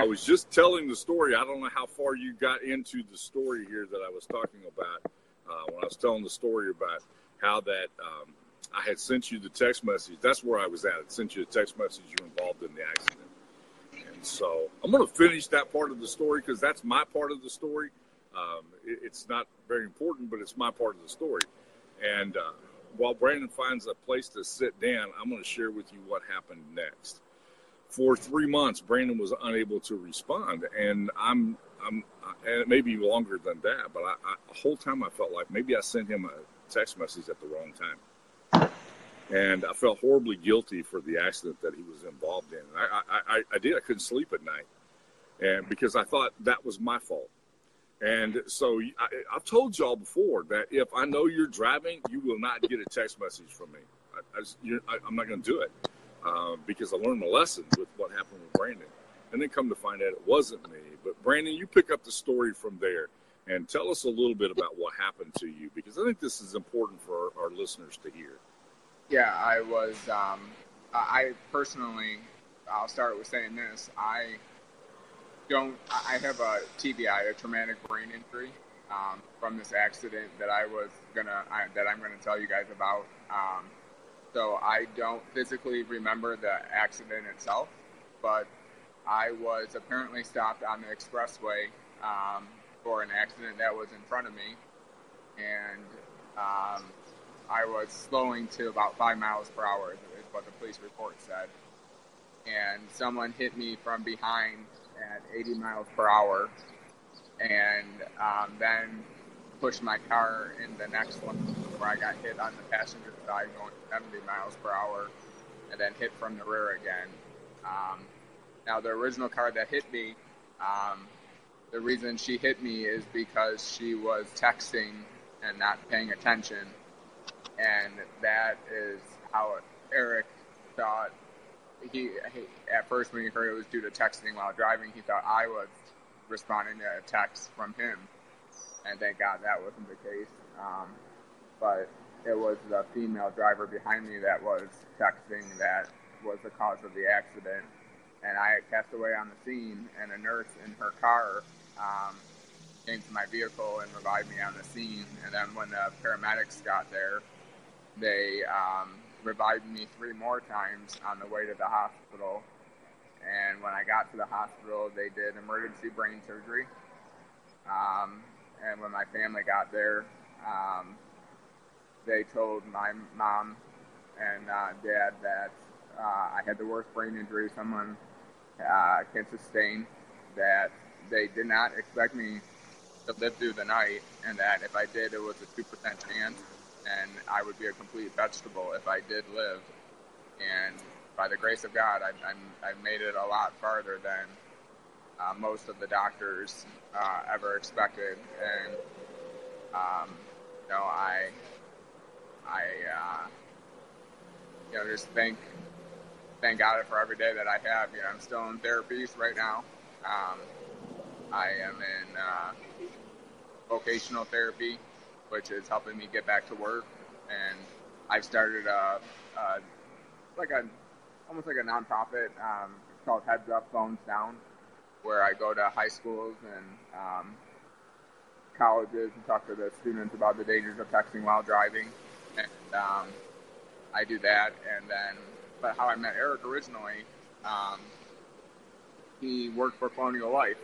I was just telling the story. I don't know how far you got into the story here that I was talking about uh, when I was telling the story about how that um, I had sent you the text message. That's where I was at. I sent you a text message. You're involved in the accident. And so I'm going to finish that part of the story because that's my part of the story. Um, it, it's not very important, but it's my part of the story. And uh, while Brandon finds a place to sit down, I'm going to share with you what happened next. For three months, Brandon was unable to respond, and I'm, I'm, and it may be longer than that, but I, I, the whole time I felt like maybe I sent him a text message at the wrong time and I felt horribly guilty for the accident that he was involved in. And I, I, I, did. I couldn't sleep at night, and because I thought that was my fault. And so I, have told y'all before that if I know you're driving, you will not get a text message from me. I, am not going to do it uh, because I learned a lesson with what happened with Brandon. And then come to find out it wasn't me. But Brandon, you pick up the story from there and tell us a little bit about what happened to you because I think this is important for our, our listeners to hear. Yeah, I was. Um, I personally, I'll start with saying this. I don't. I have a TBI, a traumatic brain injury, um, from this accident that I was gonna I, that I'm gonna tell you guys about. Um, so I don't physically remember the accident itself, but I was apparently stopped on the expressway um, for an accident that was in front of me, and um, I was slowing to about five miles per hour, is what the police report said. And someone hit me from behind at 80 miles per hour, and um, then pushed my car in the next one where I got hit on the passenger side going 70 miles per hour, and then hit from the rear again. Um, now, the original car that hit me, um, the reason she hit me is because she was texting and not paying attention and that is how Eric thought. He, he at first when he heard it was due to texting while driving, he thought I was responding to a text from him, and thank God that wasn't the case. Um, but it was the female driver behind me that was texting that was the cause of the accident. And I had passed away on the scene, and a nurse in her car um, came to my vehicle and revived me on the scene. And then when the paramedics got there, they um, revived me three more times on the way to the hospital. And when I got to the hospital, they did emergency brain surgery. Um, and when my family got there, um, they told my mom and uh, dad that uh, I had the worst brain injury someone uh, can sustain, that they did not expect me to live through the night, and that if I did, it was a 2% chance and I would be a complete vegetable if I did live. And by the grace of God, I've, i have made it a lot farther than uh, most of the doctors uh, ever expected. And um, you know, I, I, uh, you know, just thank, thank God for every day that I have. You know, I'm still in therapies right now. Um, I am in uh, vocational therapy which is helping me get back to work. And I've started a, a like a almost like a nonprofit um, called Heads Up Phones Down, where I go to high schools and um, colleges and talk to the students about the dangers of texting while driving. And um, I do that. And then, but how I met Eric originally, um, he worked for Colonial Life,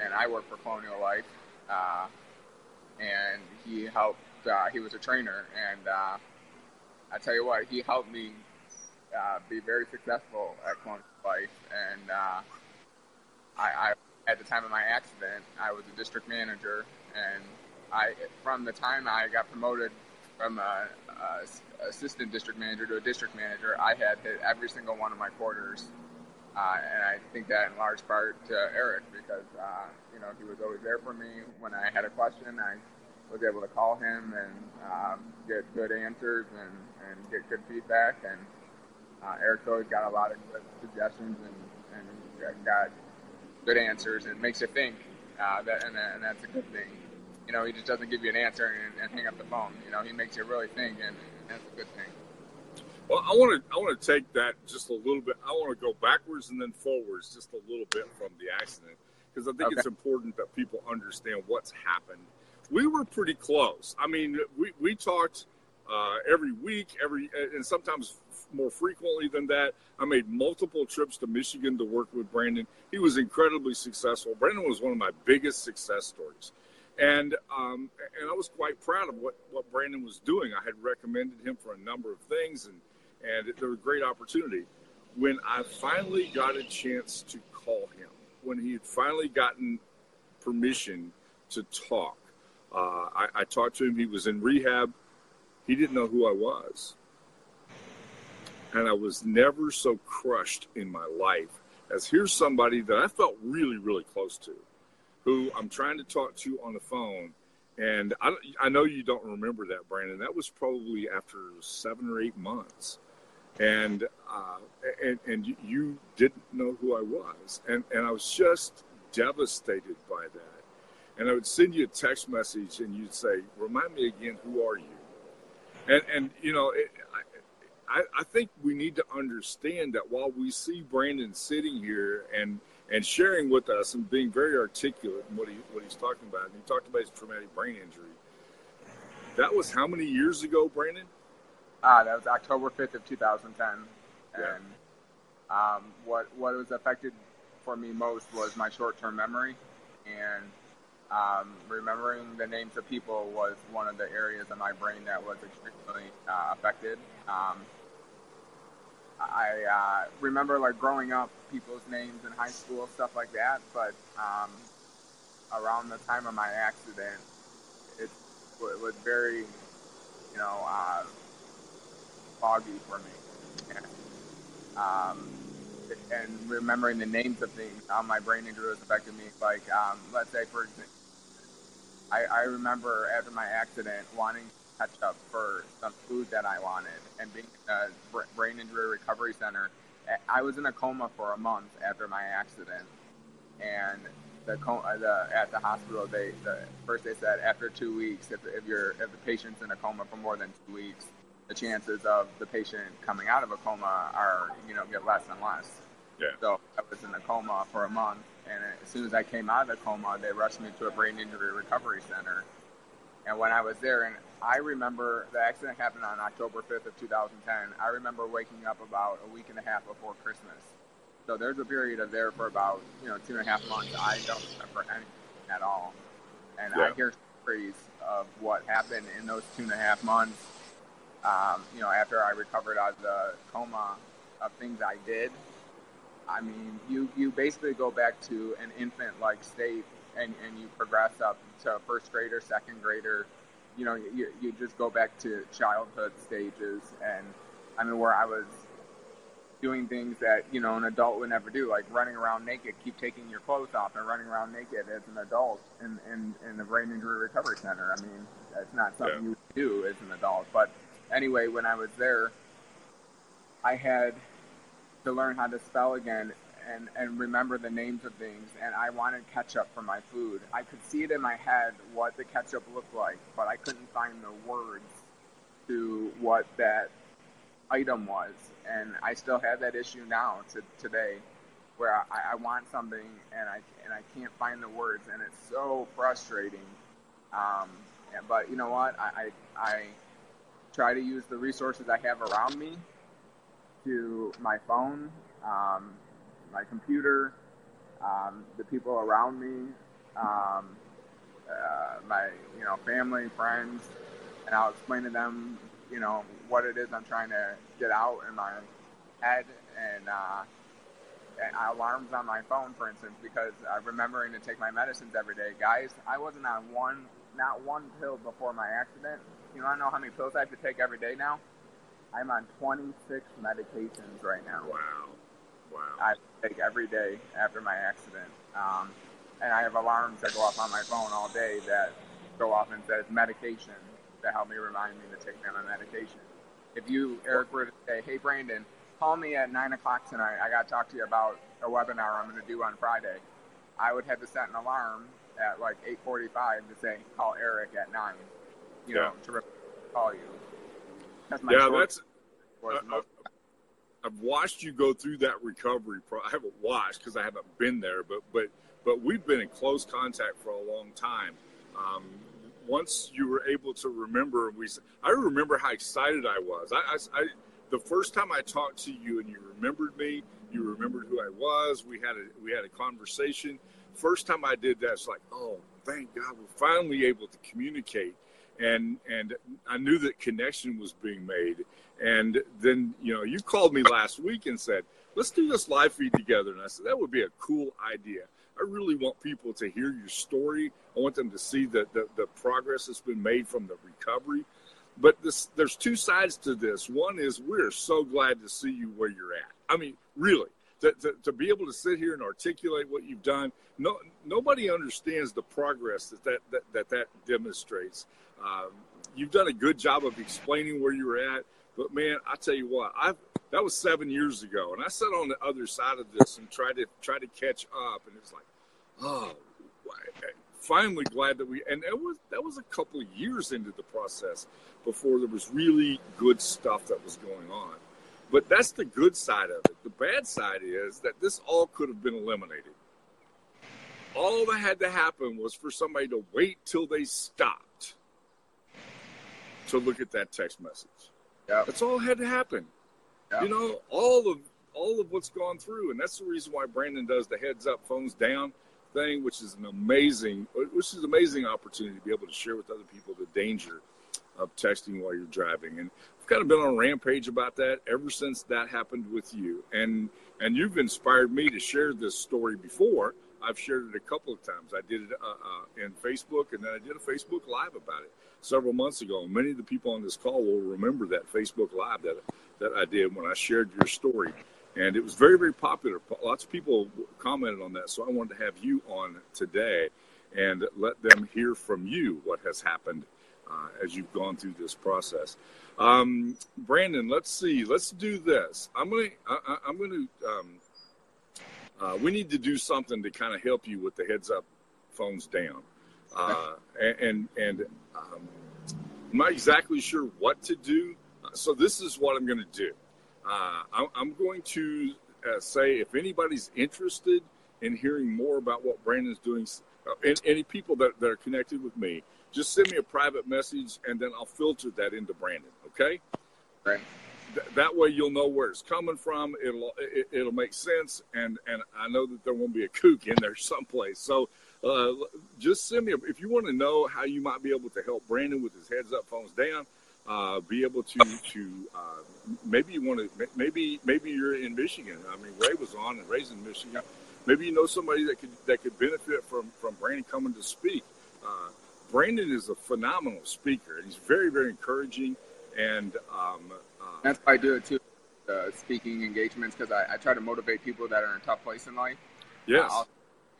and I work for Colonial Life. Uh, and he helped. Uh, he was a trainer, and uh, I tell you what, he helped me uh, be very successful at Colonial Life. And uh, I, I, at the time of my accident, I was a district manager, and I, from the time I got promoted from a, a assistant district manager to a district manager, I had hit every single one of my quarters. Uh, and I think that in large part to Eric because uh, you know, he was always there for me when I had a question. I was able to call him and um, get good answers and, and get good feedback. And uh, Eric's always got a lot of good suggestions and, and got good answers and makes you think. Uh, that, and, and that's a good thing. You know, he just doesn't give you an answer and, and hang up the phone. You know, he makes you really think, and, and that's a good thing. Well, I want to I want to take that just a little bit. I want to go backwards and then forwards just a little bit from the accident because I think okay. it's important that people understand what's happened. We were pretty close. I mean, we we talked uh, every week, every and sometimes more frequently than that. I made multiple trips to Michigan to work with Brandon. He was incredibly successful. Brandon was one of my biggest success stories. And um, and I was quite proud of what, what Brandon was doing. I had recommended him for a number of things, and and there was a great opportunity. When I finally got a chance to call him, when he had finally gotten permission to talk, uh, I, I talked to him. He was in rehab. He didn't know who I was, and I was never so crushed in my life as here's somebody that I felt really, really close to who I'm trying to talk to on the phone. And I, I know you don't remember that, Brandon. That was probably after seven or eight months. And, uh, and, and you didn't know who I was. And, and I was just devastated by that. And I would send you a text message and you'd say, remind me again, who are you? And, and you know, it, I, I think we need to understand that while we see Brandon sitting here and – and sharing with us and being very articulate in what he what he's talking about. And he talked about his traumatic brain injury. That was how many years ago, Brandon? Ah, that was October fifth of two thousand ten. And um, what what was affected for me most was my short term memory, and um, remembering the names of people was one of the areas of my brain that was extremely uh, affected. Um, I uh, remember like growing up, people's names in high school, stuff like that. But um, around the time of my accident, it, it was very, you know, uh, foggy for me. Um, and remembering the names of things, how my brain injury was affecting me. Like, um, let's say, for example, I, I remember after my accident wanting catch up for some food that I wanted. And being a brain injury recovery center, I was in a coma for a month after my accident. And the, uh, the at the hospital, they the, first they said after two weeks, if, if you're if the patient's in a coma for more than two weeks, the chances of the patient coming out of a coma are you know get less and less. Yeah. So I was in a coma for a month, and as soon as I came out of the coma, they rushed me to a brain injury recovery center. And when I was there, and I remember the accident happened on October 5th of 2010. I remember waking up about a week and a half before Christmas. So there's a period of there for about, you know, two and a half months. I don't remember anything at all. And yeah. I hear stories of what happened in those two and a half months, um, you know, after I recovered out of the coma of things I did. I mean, you, you basically go back to an infant-like state and, and you progress up to first grader, second grader, you know, you, you just go back to childhood stages. And I mean, where I was doing things that, you know, an adult would never do, like running around naked, keep taking your clothes off and running around naked as an adult in, in, in the brain injury recovery center. I mean, that's not something yeah. you do as an adult. But anyway, when I was there, I had to learn how to spell again and, and remember the names of things. And I wanted ketchup for my food. I could see it in my head what the ketchup looked like, but I couldn't find the words to what that item was. And I still have that issue now to today, where I, I want something and I and I can't find the words, and it's so frustrating. Um, but you know what? I, I, I try to use the resources I have around me to my phone, um, my computer, um, the people around me, um, uh, my you know family, friends, and I'll explain to them you know what it is I'm trying to get out in my head and, uh, and alarms on my phone, for instance, because I'm remembering to take my medicines every day. Guys, I wasn't on one, not one pill before my accident. You want to know how many pills I have to take every day now? I'm on 26 medications right now. Wow. Wow. I take every day after my accident. Um, and I have alarms that go off on my phone all day that go off and says medication to help me remind me to take my medication. If you, Eric, were to say, hey, Brandon, call me at 9 o'clock tonight. I got to talk to you about a webinar I'm going to do on Friday. I would have to set an alarm at like 8.45 to say, call Eric at 9, you yeah. know, to call you. That's yeah, that's I've watched you go through that recovery. Pro- I haven't watched because I haven't been there, but but but we've been in close contact for a long time. Um, once you were able to remember, we I remember how excited I was. I, I, I, the first time I talked to you and you remembered me, you remembered who I was. We had a we had a conversation. First time I did that, it's like, oh, thank God, we're finally able to communicate and and I knew that connection was being made. And then you know you called me last week and said, let's do this live feed together. And I said that would be a cool idea. I really want people to hear your story. I want them to see the, the, the progress that's been made from the recovery. But this, there's two sides to this. One is we're so glad to see you where you're at. I mean, really, to, to, to, be able to sit here and articulate what you've done. No, nobody understands the progress that that, that, that, that demonstrates. Um, you've done a good job of explaining where you were at. But man, I tell you what, I've that was seven years ago, and I sat on the other side of this and tried to try to catch up, and it's like, oh, finally glad that we and that was that was a couple of years into the process before there was really good stuff that was going on. But that's the good side of it. The bad side is that this all could have been eliminated. All that had to happen was for somebody to wait till they stopped to look at that text message. Yep. That's all had to happen. Yep. You know, all of all of what's gone through, and that's the reason why Brandon does the heads up, phones down thing, which is an amazing, which is an amazing opportunity to be able to share with other people the danger of texting while you're driving. And I've kind of been on a rampage about that ever since that happened with you. And and you've inspired me to share this story before. I've shared it a couple of times. I did it uh, uh, in Facebook, and then I did a Facebook Live about it several months ago. And many of the people on this call will remember that Facebook Live that that I did when I shared your story, and it was very very popular. Lots of people commented on that, so I wanted to have you on today and let them hear from you what has happened uh, as you've gone through this process. Um, Brandon, let's see. Let's do this. I'm gonna. I, am gonna. Um, uh, we need to do something to kind of help you with the heads up phones down. Uh, and and um, I'm not exactly sure what to do. So this is what I'm going to do. Uh, I'm going to uh, say if anybody's interested in hearing more about what Brandon's doing, uh, and any people that, that are connected with me, just send me a private message, and then I'll filter that into Brandon. Okay. Right. Th- that way you'll know where it's coming from. It'll it, will make sense, and and I know that there won't be a kook in there someplace. So uh, just send me a, if you want to know how you might be able to help Brandon with his heads up, phones down. Uh, be able to to uh, maybe you want to maybe maybe you're in Michigan. I mean, Ray was on and Ray's in Michigan. Maybe you know somebody that could that could benefit from from Brandon coming to speak. Uh, Brandon is a phenomenal speaker, he's very very encouraging. And um, uh, that's why I do it too. Uh, speaking engagements because I, I, try to motivate people that are in a tough place in life. Yes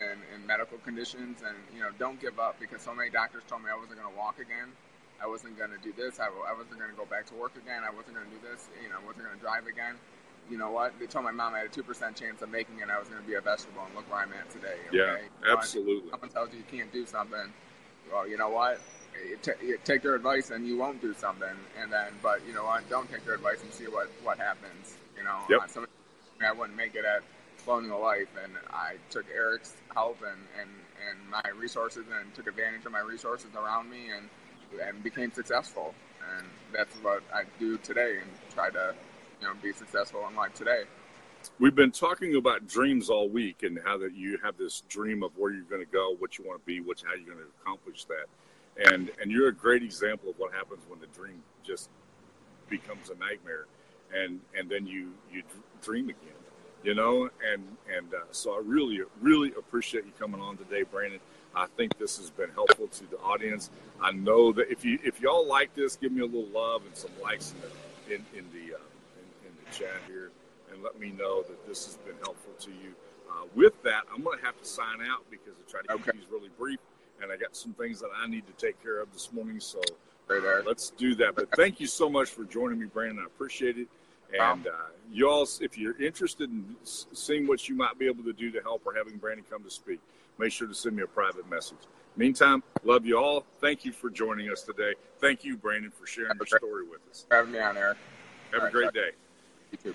and, and medical conditions, and you know, don't give up because so many doctors told me I wasn't going to walk again. I wasn't going to do this. I, I wasn't going to go back to work again. I wasn't going to do this. You know, I wasn't going to drive again. You know what? They told my mom I had a two percent chance of making it. I was going to be a vegetable, and look where I'm at today. Okay? Yeah, absolutely. someone tells you you can't do something, well, you know what? You, t- you take their advice and you won't do something, and then, but you know what? Don't take their advice and see what what happens. You know, yep. uh, somebody, I wouldn't make it at Colonial Life, and I took Eric's help and, and, and my resources and took advantage of my resources around me and and became successful. And that's what I do today and try to you know be successful in life today. We've been talking about dreams all week and how that you have this dream of where you're going to go, what you want to be, what how you're going to accomplish that. And and you're a great example of what happens when the dream just becomes a nightmare, and and then you you dream again you know, and and uh, so I really really appreciate you coming on today, Brandon. I think this has been helpful to the audience. I know that if you if y'all like this, give me a little love and some likes in the in, in the uh, in, in, the chat here, let me know that this has been helpful to you. Uh, with that, I'm going to have to sign out because I try to keep okay. these really brief, and I got some things that I need to take care of this morning. So uh, let's do that. But thank you so much for joining me, Brandon. I appreciate it. And uh, you all, if you're interested in seeing what you might be able to do to help or having Brandon come to speak, make sure to send me a private message. Meantime, love you all. Thank you for joining us today. Thank you, Brandon, for sharing your story with us. Having me on, Eric. Have a great day. You too.